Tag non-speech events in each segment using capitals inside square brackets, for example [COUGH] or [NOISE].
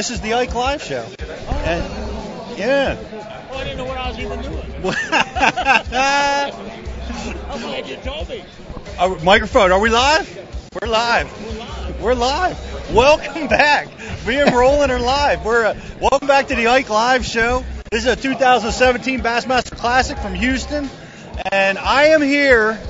This is the Ike Live Show. And, yeah. Oh, I didn't know what I was even doing. [LAUGHS] I'm glad you told me. Our microphone. Are we live? We're live. We're live. We're live. Welcome back. Me and Roland are live. We're uh, welcome back to the Ike Live Show. This is a 2017 Bassmaster Classic from Houston, and I am here.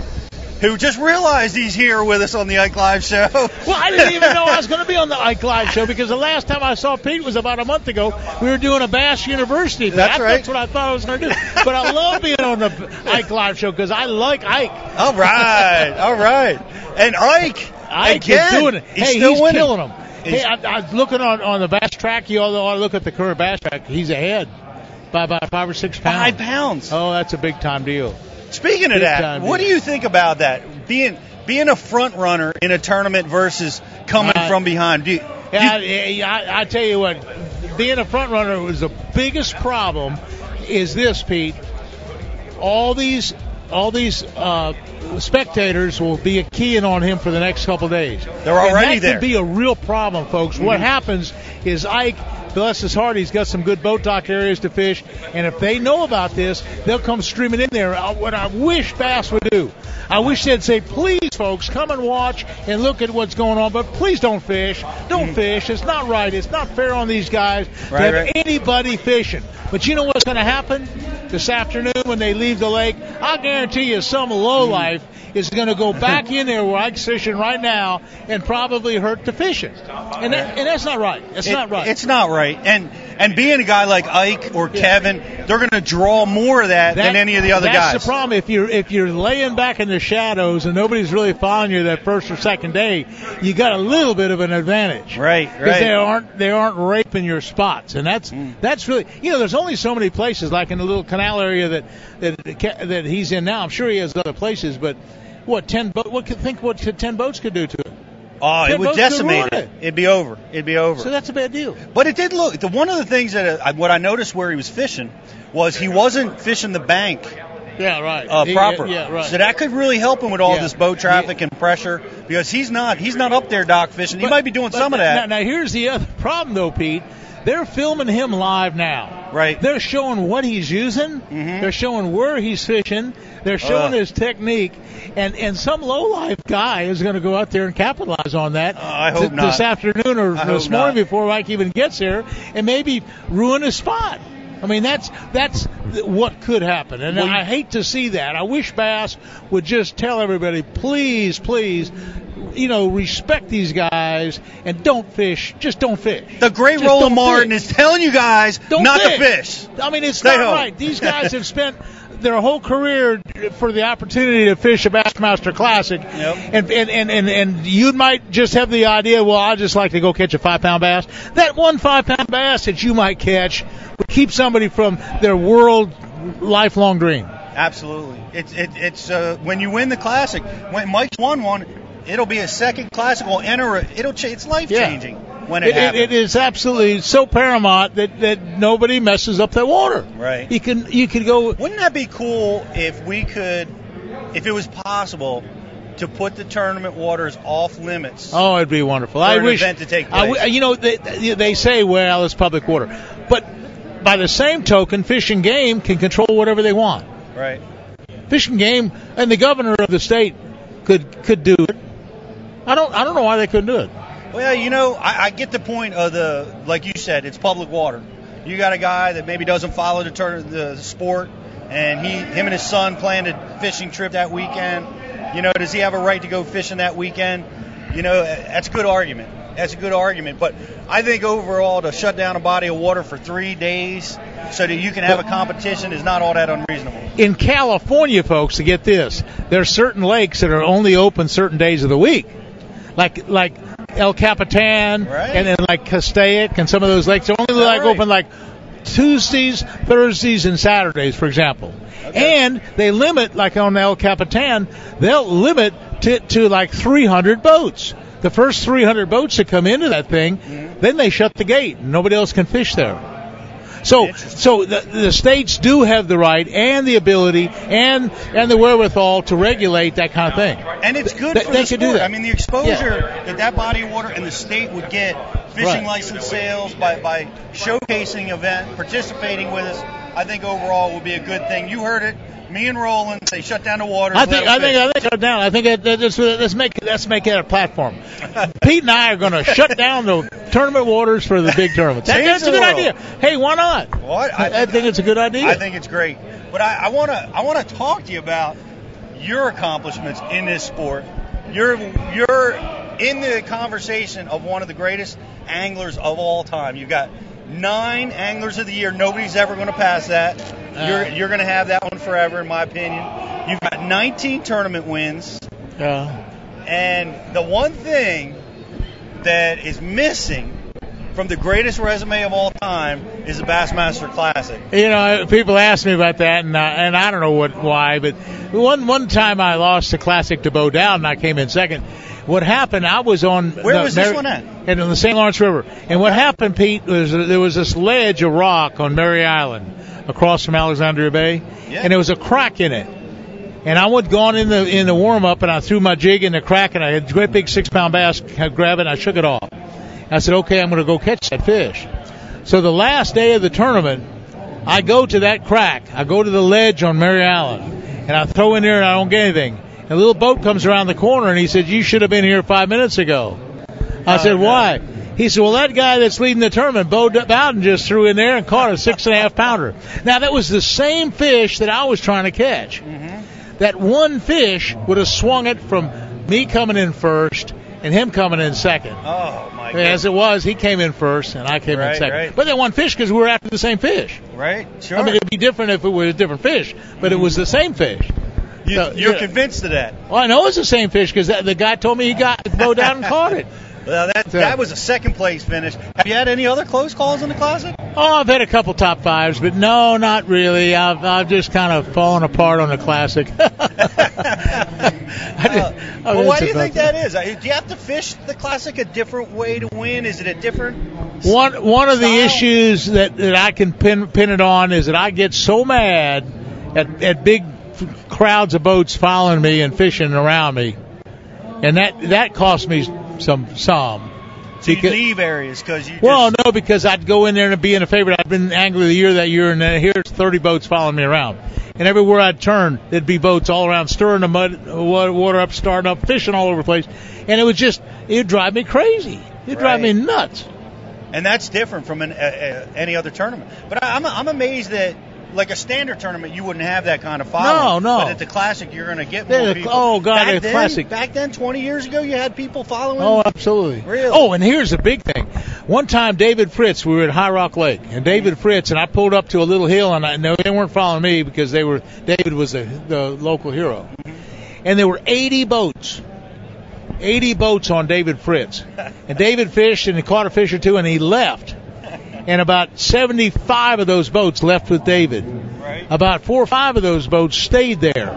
Who just realized he's here with us on the Ike Live Show? Well, I didn't even know I was going to be on the Ike Live show because the last time I saw Pete was about a month ago. We were doing a Bass University. Thing. That's I- right. That's what I thought I was going to do. But I love being on the Ike Live show because I like Ike. all right, all right. And Ike, Ike again, is doing it. He's hey, still he's winning. killing them. Hey, I, I was looking on, on the Bass track. You all ought to look at the current Bass track. He's ahead by about five or six pounds. Five pounds. Oh, that's a big time deal. Speaking of that, what do you think about that? Being being a front runner in a tournament versus coming Uh, from behind. Do you, Yeah, you- I, I, tell you what, being a front runner was the biggest problem. Is this Pete? All these, all these uh, spectators will be keying on him for the next couple of days. They're already and that there. could be a real problem, folks. What Mhm. happens is Ike. Bless his heart, he's got some good boat dock areas to fish, and if they know about this, they'll come streaming in there. Uh, What I wish Bass would do, I wish they'd say, "Please, folks, come and watch and look at what's going on, but please don't fish. Don't fish. It's not right. It's not fair on these guys Right, to have right. anybody fishing." But you know what's going to happen this afternoon when they leave the lake? I guarantee you, some lowlife is going to go back [LAUGHS] in there where Ike's fishing right now and probably hurt the fishing, and that, and that's not right. That's it- not right. It's not right. And and being a guy like Ike or Kevin, they're going to draw more of that, than any of the other that's guys. That's the problem. If you're if you're laying back in the shadows and nobody's really following you that first or second day, you got a little bit of an advantage. Right, right. Because right. they aren't they aren't raping your spots, and that's Mm. that's really you know there's only so many places like in the little canal area that that that he's in now. I'm sure he has other places, but what ten boat? What could think what could ten boats could do to him? Oh, it would decimate it. it. It'd be over. It'd be over. So that's a bad deal. But it did look. The, one of the things that uh, what I noticed where he was fishing was he wasn't fishing the bank Yeah, right. uh, proper. Yeah, right. So that could really help him with all Yeah. this boat traffic and pressure because he's not he's not up there dock fishing. He might be doing but some of that. Now, now here's the other problem, though, Pete. They're filming him live now. Right. They're showing what he's using. Mm-hmm. They're showing where he's fishing. They're showing Uh. his technique. And and some low life guy is going to go out there and capitalize on that. Uh, I hope th- not. This afternoon or I this morning not. before Mike even gets there, and maybe ruin his spot. I mean that's that's what could happen, and Well, I hate to see that. I wish Bass would just tell everybody, please, please, you know, respect these guys and don't fish. Just don't fish. the great Roland Martin fish. is telling you guys Don't not fish. to fish. I mean, it's Stay not home. right. These guys have spent their whole career for the opportunity to fish a Bassmaster Classic, Yep. and, and and and and you might just have the idea, well, I just like to go catch a five pound bass. That one five pound bass that you might catch would keep somebody from their world lifelong dream. Absolutely. It's it, it's uh, when you win the classic. When Mike's won one, it'll be a second classic. Will enter. A, it'll cha- it's life changing when it, It, happens. it is absolutely so paramount that, that nobody messes up that water. Right. You can you can go Wouldn't that be cool if we could, if it was possible, to put the tournament waters off limits? Oh, it'd be wonderful. For I an wish event to take place. w- you know, they, they say, well, it's public water, but by the same token, Fish and Game can control whatever they want. Right. Fish and Game and the governor of the state could could do it. I don't I don't know why they couldn't do it. Well, you know, I, I get the point of the, like you said, it's public water. You got a guy that maybe doesn't follow the, turn, the sport, and he, him and his son planned a fishing trip that weekend. You know, does he have a right to go fishing that weekend? You know, that's a good argument. That's a good argument. But I think overall, to shut down a body of water for three days so that you can have a competition is not all that unreasonable. In California, folks, to get this, there are certain lakes that are only open certain days of the week, like like El Capitan Right. and then like Castaic and some of those lakes are only like right? open like Tuesdays, Thursdays, and Saturdays, for example. And they limit, like on El Capitan, they'll limit to, to like 300 boats. The first 300 boats that come into that thing, Mm-hmm. then they shut the gate. and Nobody else can fish there. So, so the, the states do have the right and the ability and and the wherewithal to regulate that kind of thing. And it's good They- for they the could do sport. that. I mean, the exposure that that body of water and the state would get fishing Right. license sales, by, by showcasing event, participating with us, I think overall will be a good thing. You heard it. Me and Roland, they shut down the water. I think I think. I think shut down. I think that, that, let's, let's make let's make that a platform. [LAUGHS] Pete and I are going to shut down the tournament waters for the big tournaments. That- that's a good world. idea. Hey, why not? What? I, think it's a good idea. I think it's great. But I, I want to I want to talk to you about your accomplishments in this sport. You're you're in the conversation of one of the greatest anglers of all time. You've got nine anglers of the year. Nobody's ever going to pass that. You're Uh. you're going to have that one forever, in my opinion. You've got 19 tournament wins. Yeah. And the one thing that is missing from the greatest resume of all time is the Bassmaster Classic. You know, people ask me about that, and uh, and I don't know what why, but one one time I lost the classic to Bo Dowd, and I came in second. What happened? I was on. Where the was this Mary- one at? And on the St. Lawrence River. And what happened, Pete, was there was this ledge of rock on Mary Island, across from Alexandria Bay, Yeah. and there was a crack in it. And I would gone in the in the warm up, and I threw my jig in the crack, and I had a great big six pound bass. I grabbed it, and I shook it off. I said, okay, I'm going to go catch that fish. So the last day of the tournament, I go to that crack. I go to the ledge on Mary Island, and I throw in there, and I don't get anything. And a little boat comes around the corner, and he said, "You should have been here five minutes ago." I Oh, said, no. "Why?" He said, "Well, that guy that's leading the tournament, Bo Dowden, just threw in there and caught a six and a half pounder." Now that was the same fish that I was trying to catch. Mm-hmm. That one fish would have swung it from me coming in first and him coming in second. Oh my God. As it was, he came in first and I came Right, in second. right. But they won fish because we were after the same fish. Right? Sure. I mean, it'd be different if it was a different fish, but it was the same fish. You, you're yeah. convinced of that. Well, I know it's the same fish because the guy told me he got go down and caught it. Well, that So- that was a second place finish. Have you had any other close calls in the classic? Oh, I've had a couple top fives, but no, not really. I've I've just kind of fallen apart on the classic. [LAUGHS] Uh, well, why do you think that is? Uh, Do you have to fish the classic a different way to win? Is it a different? One one of the issues that, that I can pin pin it on is that I get so mad at at big crowds of boats following me and fishing around me, and that that cost me some some. So you Because- leave areas because you. Well, just, no, because I'd go in there and be in a favorite. I'd been angler of the year that year, and then here's 30 boats following me around. And everywhere I'd turn, there'd be boats all around, stirring the mud, wa- water up, starting up, fishing all over the place. And it was just, it'd drive me crazy. It'd drive me nuts. and that's different from an, uh, uh, any other tournament. But I, I'm I'm amazed that. Like a standard tournament, you wouldn't have that kind of following. No, no. But at the classic, you're going to get more people. oh, God, back the then, Classic. Back then, 20 years ago, you had people following. Oh, absolutely. Really? Oh, and here's the big thing. One time, David Fritts, we were at High Rock Lake, and David Fritts and I pulled up to a little hill, and I, no, they weren't following me because they were David was the, the local hero, and there were 80 boats. 80 boats on David Fritts. And David fished and he caught a fish or two and he left. And about 75 of those boats left with David. Right. About four or five of those boats stayed there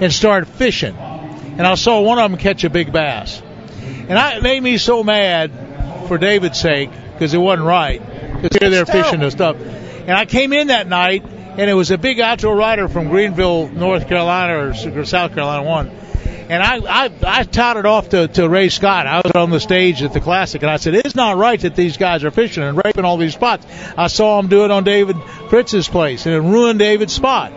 and started fishing. And I saw one of them catch a big bass. And I, it made me so mad for David's sake because it wasn't right. Because they're fishing and stuff. And I came in that night and it was a big outdoor writer from Greenville, North Carolina or South Carolina one. And I, I, I touted off to, to Ray Scott. I was on the stage at the Classic, and I said, "It's not right that these guys are fishing and raping all these spots." I saw them do it on David Fritts's place, and it ruined David's spot.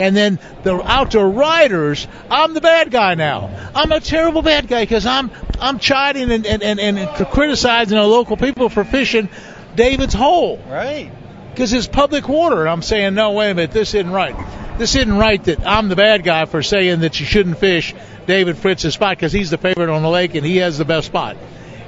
And then the outdoor writers, I'm the bad guy now. I'm a terrible bad guy because I'm I'm chiding and, and, and, and criticizing the local people for fishing David's hole Right. because it's public water. And I'm saying, no, wait a minute, this isn't right. This isn't right that I'm the bad guy for saying that you shouldn't fish David Fritts's spot because he's the favorite on the lake and he has the best spot.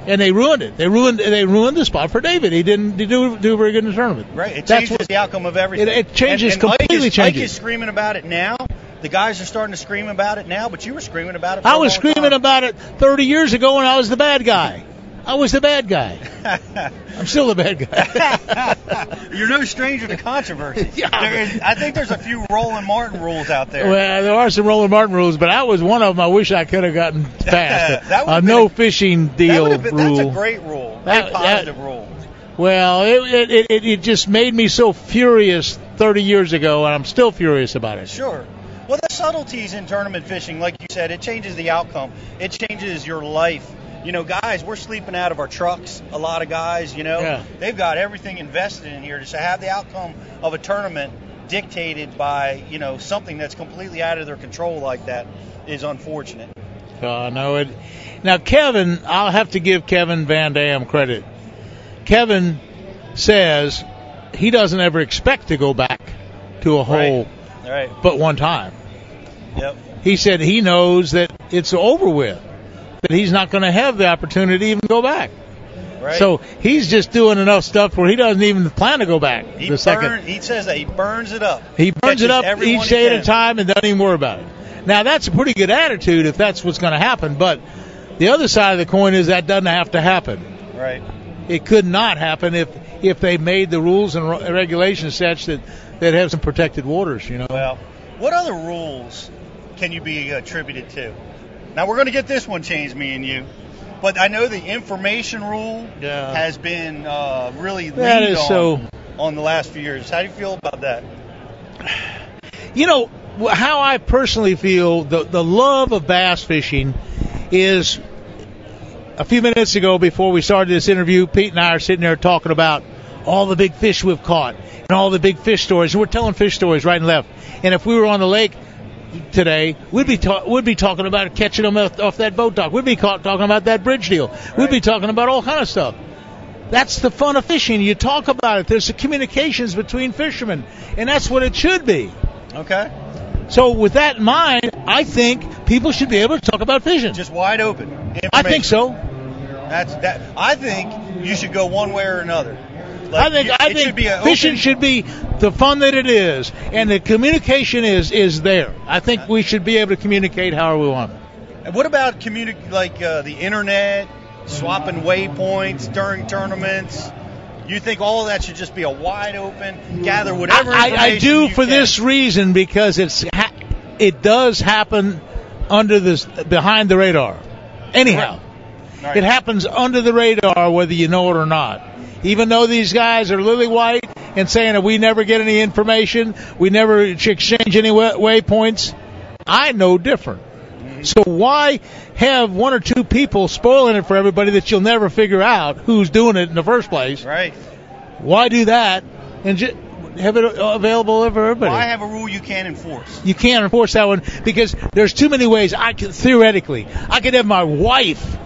And they ruined it. They ruined they ruined the spot for David. He didn't do do very good in the tournament. Right. It That's changes what- the outcome of everything. It- it changes and, and completely is, Ike changes. is screaming about it now. The guys are starting to scream about it now, but you were screaming about it. I was screaming time. about it 30 years ago when I was the bad guy. I was the bad guy. [LAUGHS] I'm still the bad guy. [LAUGHS] You're no stranger to controversy. [LAUGHS] Yeah. There is, I think there's a few Roland Martin rules out there. Well, there are some Roland Martin rules, but that was one of them. I wish I could have gotten past. That a no a- fishing deal have been, rule. That's a great rule. That- positive that- rule. Well, it, it it it just made me so furious 30 years ago, and I'm still furious about it. Sure. Well, the subtleties in tournament fishing, like you said, it changes the outcome. It changes your life. You know, guys, we're sleeping out of our trucks. A lot of guys, you know, Yeah. they've got everything invested in here to have the outcome of a tournament dictated by, you know, something that's completely out of their control like that is unfortunate. Uh, no, it. Now, Kevin, I'll have to give Kevin Van Dam credit. Kevin says he doesn't ever expect to go back to a hole Right. but one time. Yep. He said he knows that it's over with, that he's not going to have the opportunity to even go back. Right. So he's just doing enough stuff where he doesn't even plan to go back he the second. he says that he burns it up. He burns it up each day at a time and doesn't even worry about it. Now that's a pretty good attitude if that's what's going to happen. But the other side of the coin is that doesn't have to happen. Right. It could not happen if if they made the rules and regulations such that that have some protected waters. You know. Well, what other rules can you be attributed to? Now we're going to get this one changed, me and you. But I know the information rule Yeah. has been uh, really That leaned on so- on the last few years. How do you feel about that? You know how I personally feel the the love of bass fishing is. A few minutes ago, before we started this interview, Pete and I are sitting there talking about all the big fish we've caught and all the big fish stories. And we're telling fish stories right and left. And if we were on the lake today, we'd be ta- we'd be talking about catching them off, off that boat dock. We'd be ca- talking about that bridge deal. We'd be talking about all kind of stuff. That's the fun of fishing. You talk about it. There's the communications between fishermen, and that's what it should be. Okay. So with that in mind, I think people should be able to talk about fishing. Just wide open. I think so. That's that. I think you should go one way or another. I think I think should fishing open- should be the fun that it is, and the communication is is there. I think we should be able to communicate however we want. And what about communi- like uh, the internet, swapping waypoints during tournaments? You think all of that should just be a wide open, gather whatever I, I do for can. this reason because it's ha- it does happen under this behind the radar. Anyhow, Right. it happens under the radar whether you know it or not. Even though these guys are lily white and saying that we never get any information, we never exchange any wa- waypoints, I know different. So why have one or two people spoiling it for everybody that you'll never figure out who's doing it in the first place? Right. Why do that and just have it available for everybody? Why have a rule you can't enforce? you can't enforce that one because there's too many ways. I could theoretically, I could have my wife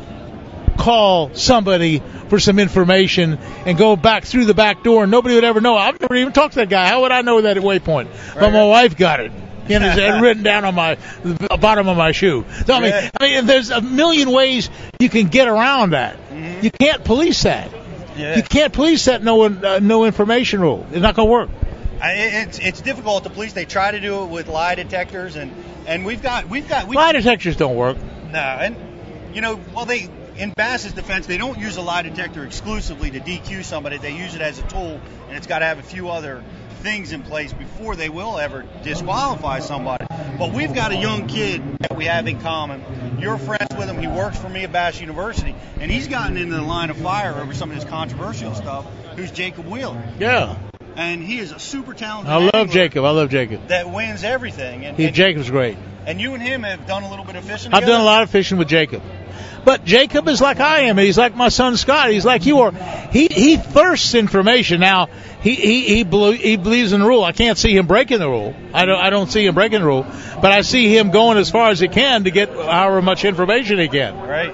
call somebody for some information and go back through the back door, and nobody would ever know. I've never even talked to that guy. How would I know that at waypoint? But my wife got it. You know, it's [LAUGHS] written down on my the bottom of my shoe. So I mean, Right. I mean, there's a million ways you can get around that. You can't police that. Yeah. You can't police that no uh, no information rule. It's not going to work. I, it's it's difficult. The police they try to do it with lie detectors and and we've got we've got we Lie detectors don't work. No, and you know, well, they in Bass's defense, they don't use a lie detector exclusively to DQ somebody. They use it as a tool, and it's got to have a few other things in place before they will ever disqualify somebody. But we've got a young kid that we have in common. You're friends with him. He works for me at Bass University, and he's gotten into the line of fire over some of this controversial stuff. Who's Jacob Wheeler? Yeah. And he is a super talented. I love Jacob. I love Jacob. That wins everything. And, He, and, Jacob's great. and you and him have done a little bit of fishing. I've done a lot of fishing with Jacob. But Jacob is like I am. He's like my son Scott. He's like you are. He he thirsts information. Now he he he, bel- he believes in the rule. I can't see him breaking the rule. I don't I don't see him breaking the rule. But I see him going as far as he can to get however much information he can. Right.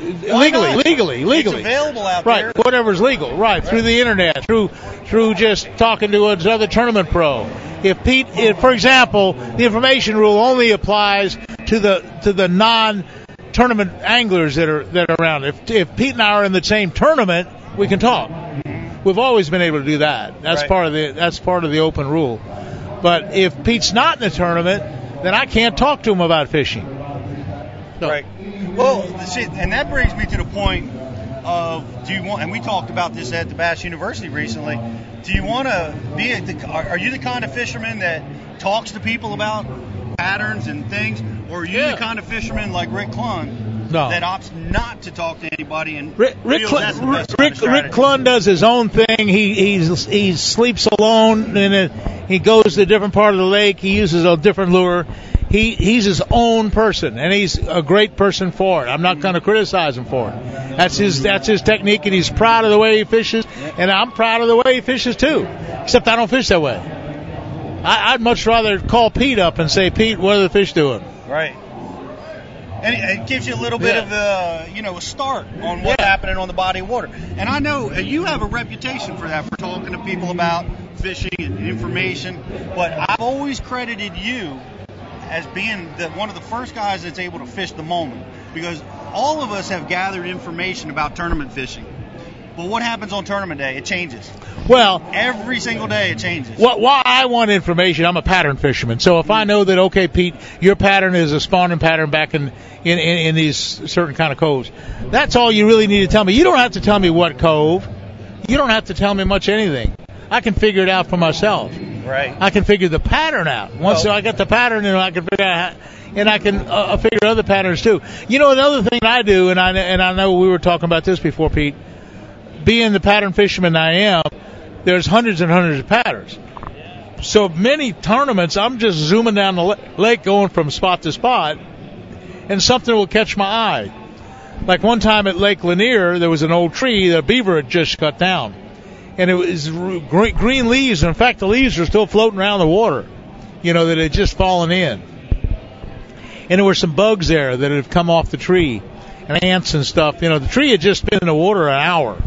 Legally, legally, legally. It's available out right, there. whatever's legal. Right, through the internet, through through just talking to another tournament pro. If Pete, if, for example, the information rule only applies to the to the non tournament anglers that are that are around. If if Pete and I are in the same tournament, we can talk. We've always been able to do that. That's Right. part of the that's part of the open rule. But if Pete's not in the tournament, then I can't talk to him about fishing. So- Right. Well, see, and that brings me to the point of do you want? And we talked about this at the Bass University recently. Do you want to be? A, are, are you the kind of fisherman that talks to people about patterns and things, or are you Yeah. the kind of fisherman like Rick Clunn No. that opts not to talk to anybody and Rick Rick, feels Clunn, that's the best Rick, Rick? Clunn does his own thing. He he's, he sleeps alone and it, he goes to a different part of the lake. He uses a different lure. He he's his own person, and he's a great person for it. I'm not going to criticize him for it. That's his that's his technique, and he's proud of the way he fishes, and I'm proud of the way he fishes too. Except I don't fish that way. I, I'd much rather call Pete up and say, Pete, what are the fish doing? Right. And it, it gives you a little bit Yeah. of a, you know, a start on what's Yeah. happening on the body of water. And I know uh, you have a reputation for that, for talking to people about fishing and information. But I've always credited you as being the, one of the first guys that's able to fish the moment, because all of us have gathered information about tournament fishing. But what happens on tournament day? It changes. Well, Every single day it changes. What, why I want information, I'm a pattern fisherman. So if I mm. know that, okay, Pete, your pattern is a spawning pattern back in, in, in, in these certain kind of coves, that's all you really need to tell me. You don't have to tell me what cove. You don't have to tell me much anything. I can figure it out for myself. Right. I can figure the pattern out. Once I get the pattern, and I can figure out, how, and I can uh, figure other patterns too. You know, another thing that I do, and I and I know we were talking about this before, Pete. Being the pattern fisherman I am, there's hundreds and hundreds of patterns. So many tournaments, I'm just zooming down the lake, going from spot to spot, and something will catch my eye. Like one time at Lake Lanier, there was an old tree that a beaver had just cut down, and it was green, green leaves. And in fact, the leaves are still floating around the water, you know, that had just fallen in. And there were some bugs there that had come off the tree, and ants and stuff. You know, the tree had just been in the water an hour.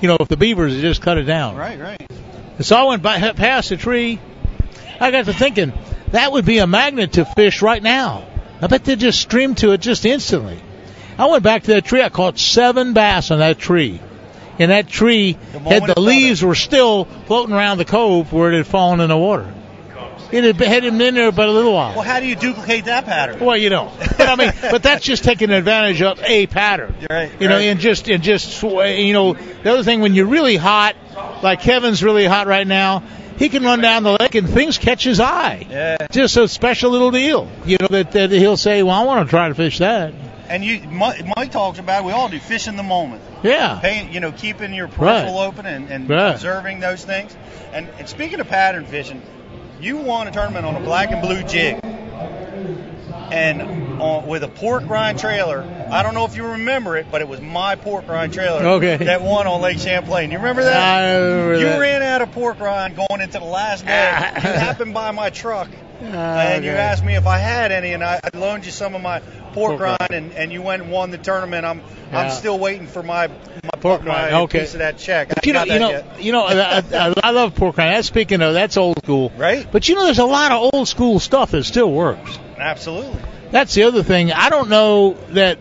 You know, if the beavers had just cut it down. Right, right. And so I went by, past the tree. I got to thinking that would be a magnet to fish right now. I bet they'd just stream to it just instantly. I went back to that tree. I caught seven bass on that tree. And that tree The had the leaves were still floating around the cove where it had fallen in the water. It had had him in there but a little while. Well, how do you duplicate that pattern? Well, you don't. But I mean, but that's just taking advantage of a pattern. You're right, You know, right. and just and just you know, the other thing when you're really hot, like Kevin's really hot right now, he can run down the lake and things catch his eye. Yeah. Just a special little deal. You know that, that he'll say, "Well, I want to try to fish that." And you, Mike, Mike talks about. it, We all do fish in the moment. Yeah. Paying, you know, keeping your peripheral Right. open and, and Right. observing those things. And, and speaking of pattern fishing, you won a tournament on a black and blue jig, and on, with a pork rind trailer. I don't know if you remember it, but it was my pork rind trailer Okay. that won on Lake Champlain. You remember that? I remember you that. ran out of pork rind going into the last day. Ah. you happened by my truck. [LAUGHS] and you asked me if I had any, and I, I loaned you some of my pork, Pork rind, rind. and, and you went and won the tournament. I'm Yeah. I'm still waiting for my my, Pork my rind, okay. piece of that check. But you know, you know, yet. you know, I, I, I love pork rind. That's speaking of that's old school, Right? But you know, there's a lot of old school stuff that still works. Absolutely. That's the other thing. I don't know that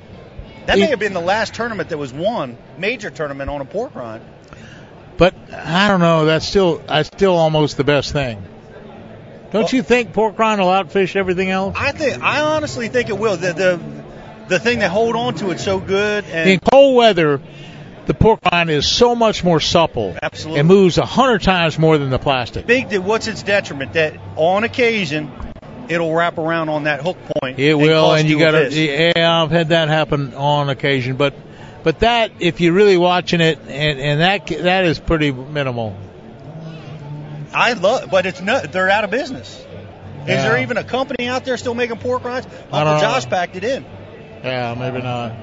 That may have been the last tournament that was won, major tournament on a pork rind. But I don't know. That's still that's still almost the best thing. Don't Well- you think pork rind will outfish everything else? I think I honestly think it will. The the the thing that hold on to it so good and In cold weather, the pork rind is so much more supple. Absolutely. It moves a hundred times more than the plastic. big. What's its detriment? That on occasion it'll wrap around on that hook point. It will, and you a got to. Yeah, I've had that happen on occasion, but but that if you're really watching it, and and that that is pretty minimal. I love, but it's not. They're out of business. Is Yeah. there even a company out there still making pork rinds? Uncle don't know. Josh packed it in. Yeah, maybe not.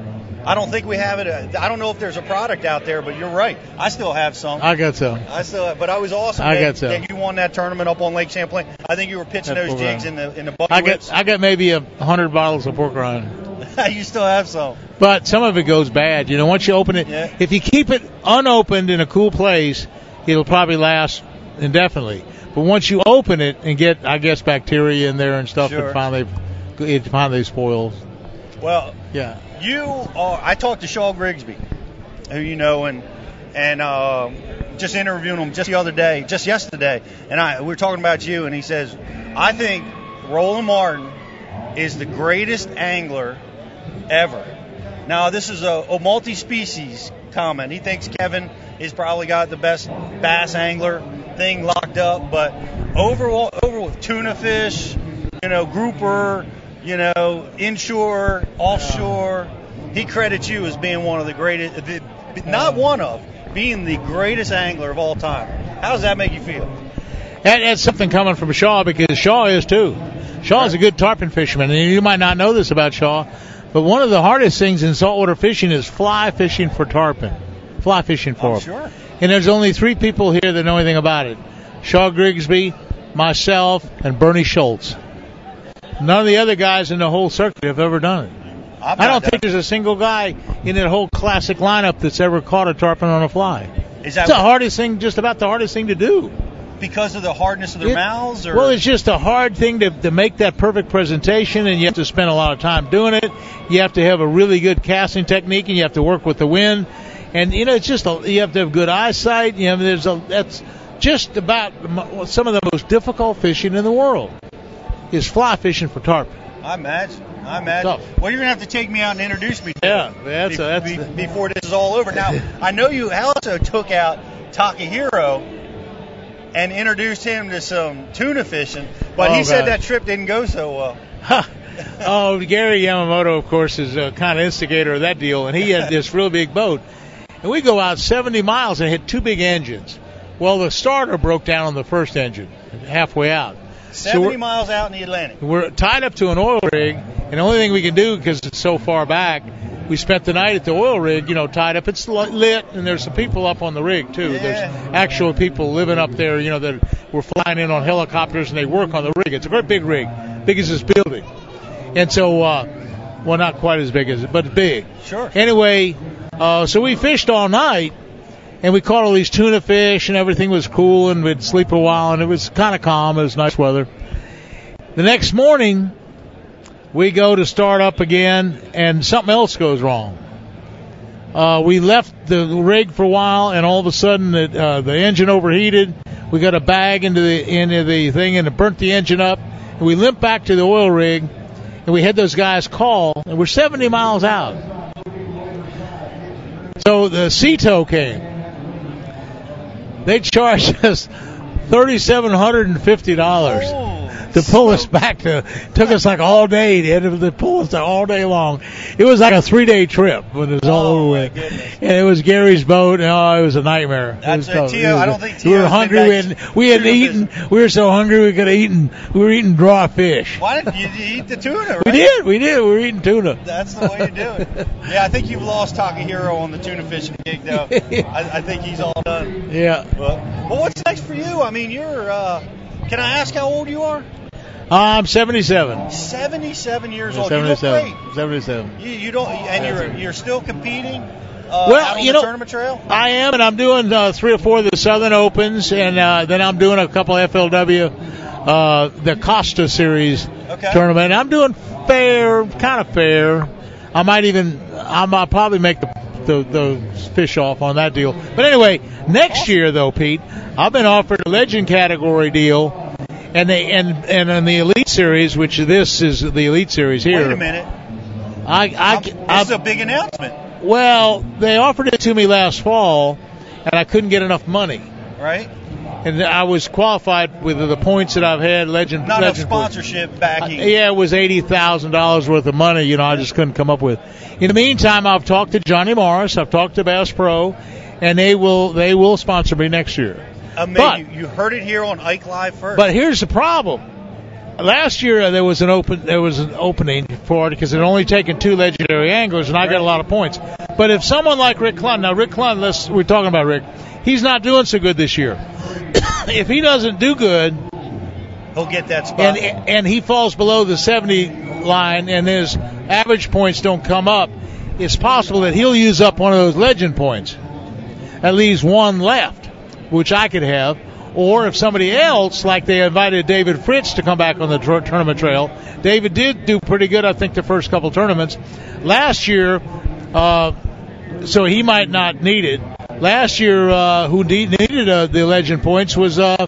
I don't think we have it. uh, I don't know if there's a product out there, but you're right. I still have some. I got some. I still, have, but I was awesome. I that, got some. that you won that tournament up on Lake Champlain. I think you were pitching That those jigs in the in the bucket I whips. got I got maybe a hundred bottles of pork rind. [LAUGHS] you still have some. But some of it goes bad. You know, once you open it, Yeah. if you keep it unopened in a cool place, it'll probably last indefinitely. But once you open it and get, I guess, bacteria in there and stuff, Sure. it finally it finally spoils. Well, Yeah. you are. I talked to Shaw Grigsby, who you know, and and um, just interviewing him just the other day, just yesterday, and I we were talking about you, and he says, I think Roland Martin is the greatest angler ever. Now this is a, a multi-species comment. He thinks Kevin has probably got the best bass angler thing locked up, but overall, over with tuna fish, you know, grouper, you know, inshore, offshore. He credits you as being one of the greatest, the, not one of, being the greatest angler of all time. How does that make you feel? That, that's something coming from Shaw because Shaw is too. Shaw is a good tarpon fisherman, and you might not know this about Shaw, but one of the hardest things in saltwater fishing is fly fishing for tarpon. Fly fishing for I'm them. sure. And there's only three people here that know anything about it: Shaw Grigsby, myself, and Bernie Schultz. None of the other guys in the whole circuit have ever done it. I've I don't think there's a single guy in that whole classic lineup that's ever caught a tarpon on a fly. Is that It's the hardest thing, just about the hardest thing to do. because of the hardness of their It- mouths, or Well, it's just a hard thing to, to make that perfect presentation, and you have to spend a lot of time doing it. You have to have a really good casting technique, and you have to work with the wind. And you know, it's just a, you have to have good eyesight. You know, there's a that's just about some of the most difficult fishing in the world is fly fishing for tarpon. I imagine. I imagine. Tough. Well, you're gonna have to take me out and introduce me. To Yeah, that's- be- that's be- the- before this is all over. Now, I know you also took out Takahiro and introduced him to some tuna fishing, but Oh, he said gosh. that trip didn't go so well. oh, Gary Yamamoto, of course, is a kind of instigator of that deal, and he had this real big boat. And we go out 70 miles and hit two big engines. Well, the starter broke down on the first engine halfway out. 70 we're, miles out in the Atlantic. we're tied up to an oil rig, and the only thing we can do because it's so far back, we spent the night at the oil rig, you know, tied up. It's lit, and there's some people up on the rig too. Yeah. There's actual people living up there, you know, that were flying in on helicopters and they work on the rig. It's a great big rig, big as this building, and so, uh, well, not quite as big as it, but big. Sure. Anyway, uh, so we fished all night, and we caught all these tuna fish, and everything was cool, and we'd sleep a while, and it was kind of calm. It was nice weather. The next morning, we go to start up again, and something else goes wrong. Uh, we left the rig for a while, and all of a sudden, the, uh, the engine overheated. We got a bag into the into the thing, and it burnt the engine up. And we limped back to the oil rig, and we had those guys call, and we're 70 miles out. So the Sea Tow came. They charged [LAUGHS] us $3,750 to pull us back to. Took us like all day. They had to pull us all day long. It was like a three-day trip when it was all Oh, over with. goodness. And it was Gary's boat. And, oh, it was a nightmare. It That's was. Tio- It was- I don't think we were hungry. We hadn't, we hadn't eaten. We were so hungry we could have eaten. We were eating raw fish. Why didn't you, you eat the tuna? Right? We did. We did. We were eating tuna. That's the way to do it. [LAUGHS] Yeah, I think you've lost Takahiro on the tuna fishing gig, though. [LAUGHS] I, I think he's all done. Yeah. Well, well, what's next for you? I mean, you're. Uh, can I ask how old you are? I'm 77. 77 years old. You look 77. great. 77. You, you don't, and you're you're still competing. Uh, Well, you the know- tournament trail. I am, and I'm doing uh, three or four of the Southern Opens, and uh, then I'm doing a couple FLW, uh, the Costa Series Okay. tournament. I'm doing fair, kind of fair. I might even, I might probably make the, the the fish off on that deal. But anyway, next year though, Pete, I've been offered a Legend category deal, and they and and in the Elite Series, which this is the Elite Series here. Wait a minute. I I, Um, this I, is a big announcement, well, they offered it to me last fall, and I couldn't get enough money. right? And I was qualified with the points that I've had. Legend, Not enough legend sponsorship Uh, backing. yeah, it was eighty thousand dollars worth of money. You know, I just couldn't come up with. In the meantime, I've talked to Johnny Morris. I've talked to Bass Pro, and they will they will sponsor me next year. Amazing. but- you, you heard it here on Ike Live first. But here's the problem. Last year uh, there was an open there was an opening for it because it had only taken two legendary anglers and I got a lot of points. But if someone like Rick Clunn, now Rick Clunn, let's we're talking about Rick, he's not doing so good this year. [COUGHS] if he doesn't do good he'll get that spot. and and he falls below the 70 line and his average points don't come up, it's possible that he'll use up one of those legend points. That leaves one left, which I could have. Or if somebody else, like they invited David Fritts to come back on the tr- tournament trail, David did do pretty good, I think, the first couple tournaments. Last year, uh, so he might not need it. Last year, uh, who de- needed uh, the legend points was uh,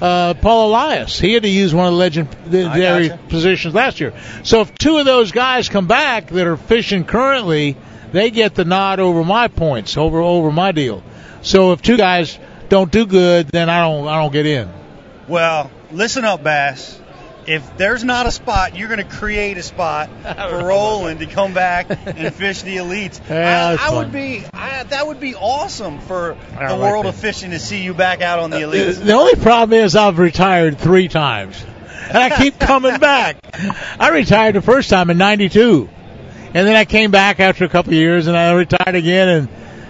uh, Paul Elias. He had to use one of the legendary gotcha. positions last year. So if two of those guys come back that are fishing currently, they get the nod over my points, over over my deal. So if two guys don't do good, then I don't I don't get in. Well, listen up, Bass. if there's not a spot, you're going to create a spot [LAUGHS] for Roland to come back and fish the elites. [LAUGHS] Yeah, I, I would be, I, that would be awesome for the like world that. of fishing to see you back out on the The, elites. the only problem is I've retired three times, and I keep coming [LAUGHS] back. I retired the first time in '92, and then I came back after a couple of years, and I retired again in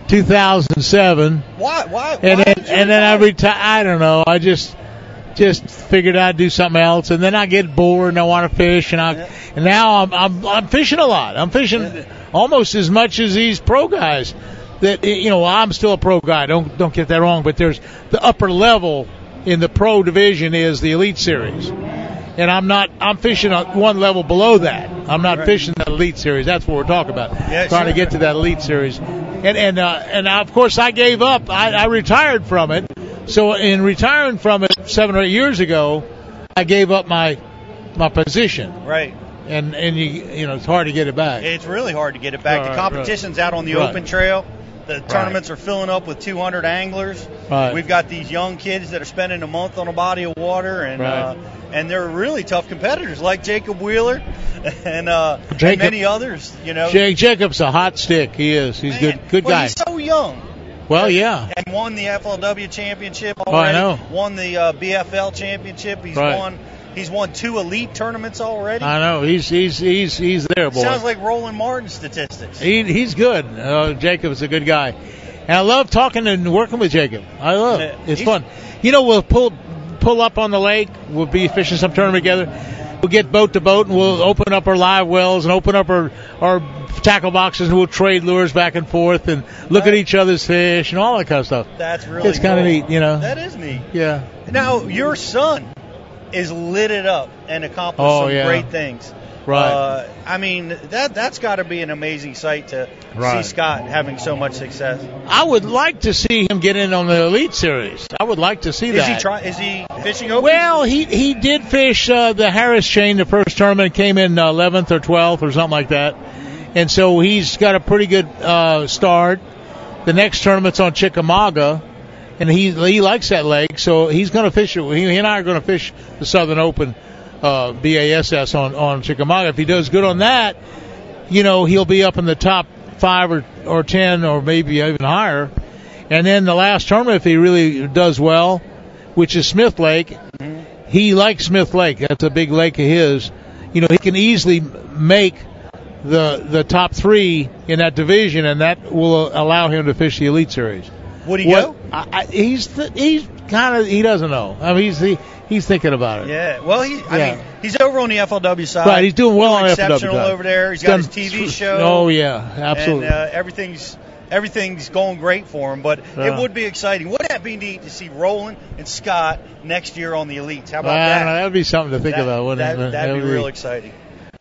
2007. Why? Why? And why then and then I retire? retired. I don't know. I just just figured I'd do something else, and then I get bored and I want to fish, and I Yeah. and now I'm I'm I'm fishing a lot. I'm fishing almost as much as these pro guys. That you know, I'm still a pro guy. Don't don't get that wrong. But there's the upper level in the pro division is the elite series, and I'm not. I'm fishing at one level below that. I'm not Right. fishing the elite series. That's what we're talking about. Yeah, Trying to get to that elite series, and and uh, and of course I gave up. I, I retired from it. So in retiring from it seven or eight years ago, I gave up my my position, right. and and you you know it's hard to get it back. It's really hard to get it back. Right, the right. competition's out on the Right. open trail. The tournaments are filling up with 200 anglers. Right. We've got these young kids that are spending a month on a body of water, and Right. uh, and they're really tough competitors, like Jacob Wheeler [LAUGHS] and, uh, and many others. You know, Jake Jacobs a hot stick. He is. He's Man, good. Good well, guy. He's so young. Well, yeah. And won the FLW championship Oh, I already. know. Won the uh, BFL championship. He's won. He's won two elite tournaments already. I know. He's he's he's he's there, boy. Sounds like Roland Martin statistics. He he's good. Uh, Jacob's a good guy, and I love talking and working with Jacob. I love it. It's he's- fun. You know, we'll pull pull up on the lake. We'll be fishing some tournament together. We'll get boat to boat, and we'll open up our live wells and open up our our tackle boxes, and we'll trade lures back and forth and look at each other's fish and all that kind of stuff. That's really. It's kinda neat, you know. That is neat. Yeah. Now your son is lit it up and accomplished Oh, some yeah. great things. Right. Uh, I mean that that's got to be an amazing sight to Right. see Scott having so much success. I would like to see him get in on the elite series. I would like to see Is that. he try? Is he fishing open? Well, he he did fish uh, the Harris chain the first tournament, came in uh, 11th or 12th or something like that, and so he's got a pretty good uh, start. The next tournament's on Chickamauga, and he he likes that lake, so he's going to fish it. He, he and I are going to fish the Southern Open uh, BASS on on Chickamauga. If he does good on that, you know he'll be up in the top five or or ten or maybe even higher. And then the last tournament, if he really does well, which is Smith Lake, he likes Smith Lake. That's a big lake of his. You know, he can easily make the the top three in that division, and that will allow him to fish the Elite Series. Would he What- go? I, I, he's th- he's kind of he doesn't know. I mean, he's he, he's thinking about it. Yeah. Well, he. I Yeah. mean, he's over on the FLW side. Right, he's doing well he's on FLW exceptional over there. He's got his done- TV show. Oh yeah, absolutely. And uh, everything's everything's going great for him. But Yeah. it would be exciting. Wouldn't that be neat to see Roland and Scott next year on the elites? How about I that? that'd be something to think That- about, wouldn't that, it? That'd be That would real exciting.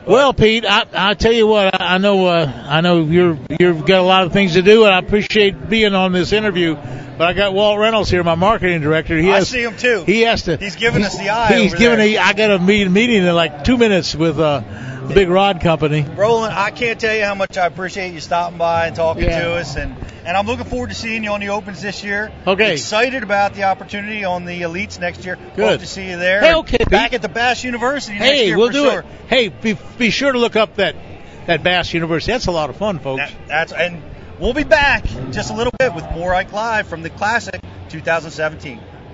Well, Pete, I I tell you what, I I know uh, I know you're you've got a lot of things to do, and I appreciate being on this interview. But I got Walt Reynolds here, my marketing director. He I has see him too. he has to. He's giving us the eye He's giving a. I got a meet, meeting in like two minutes with uh, the Big Rod Company. Roland, I can't tell you how much I appreciate you stopping by and talking Yeah. to us, and and I'm looking forward to seeing you on the opens this year. Okay. Excited about the opportunity on the elites next year. Good. Hope to see you there. Hey, okay, Back at the Bass University next Hey, year we'll for do sure. it. Hey, be, be sure to look up that that Bass University. That's a lot of fun, folks. That, that's and we'll be back in just a little bit with more Ike Live from the Classic 2017.